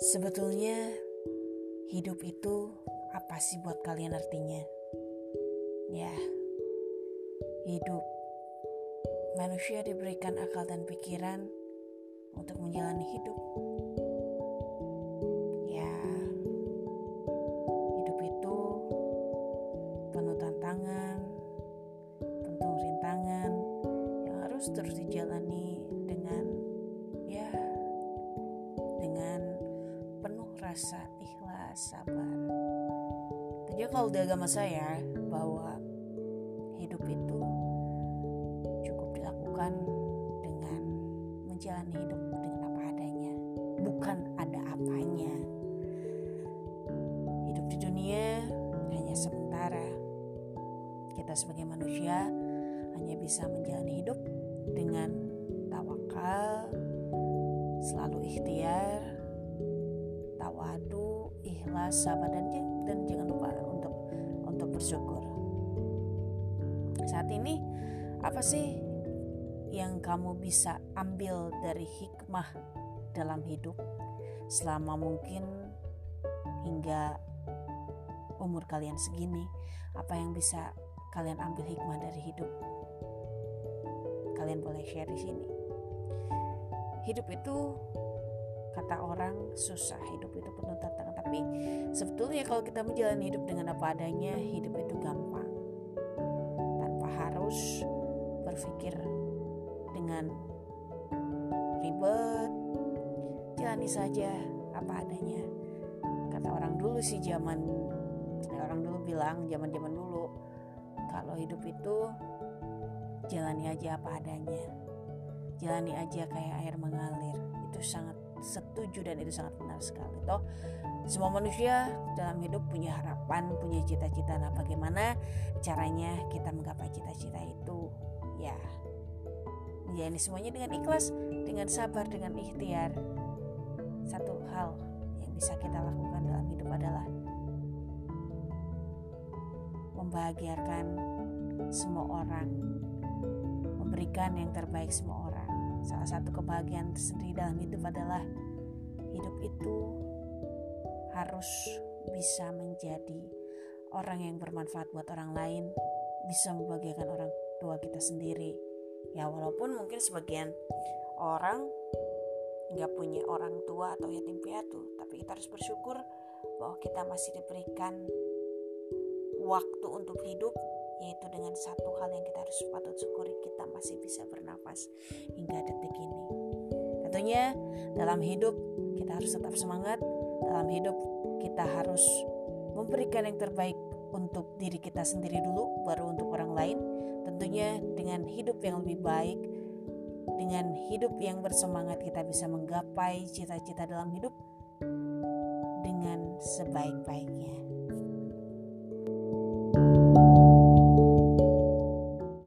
Sebetulnya hidup itu apa sih buat kalian artinya? Ya, hidup. Manusia diberikan akal dan pikiran untuk menjalani hidup. Ya, hidup itu penuh tantangan, penuh rintangan yang harus terus dijalani rasa ikhlas, sabar. Tentunya kalau di agama saya bahwa hidup itu cukup dilakukan dengan menjalani hidup dengan apa adanya, bukan ada apanya. Hidup di dunia hanya sementara. Kita sebagai manusia hanya bisa menjalani hidup dengan tawakal, selalu ikhtiar, tawadu, ikhlas, sabar dan dan jangan lupa untuk untuk bersyukur. Saat ini apa sih yang kamu bisa ambil dari hikmah dalam hidup selama mungkin hingga umur kalian segini? Apa yang bisa kalian ambil hikmah dari hidup? Kalian boleh share di sini. Hidup itu kata orang susah hidup itu penuh tantangan. Tapi sebetulnya kalau kita menjalani hidup dengan apa adanya hidup itu gampang. Tanpa harus berpikir dengan ribet jalani saja apa adanya. Kata orang dulu sih zaman orang dulu bilang zaman zaman dulu kalau hidup itu jalani aja apa adanya. Jalani aja kayak air mengalir setuju dan itu sangat benar sekali toh. Semua manusia dalam hidup punya harapan punya cita-cita. Nah bagaimana caranya kita menggapai cita-cita itu? Ya menjalani semuanya dengan ikhlas dengan sabar dengan ikhtiar. Satu hal yang bisa kita lakukan dalam hidup adalah membahagiakan semua orang memberikan yang terbaik semua orang Salah satu kebahagiaan tersendiri dalam hidup adalah hidup itu harus bisa menjadi orang yang bermanfaat buat orang lain, bisa membahagiakan orang tua kita sendiri. Ya walaupun mungkin sebagian orang nggak punya orang tua atau yatim piatu, tapi kita harus bersyukur bahwa kita masih diberikan waktu untuk hidup yaitu dengan satu hal yang kita harus patut syukuri kita masih bisa bernafas hingga detik ini tentunya dalam hidup kita harus tetap semangat dalam hidup kita harus memberikan yang terbaik untuk diri kita sendiri dulu baru untuk orang lain tentunya dengan hidup yang lebih baik dengan hidup yang bersemangat kita bisa menggapai cita-cita dalam hidup dengan sebaik-baiknya.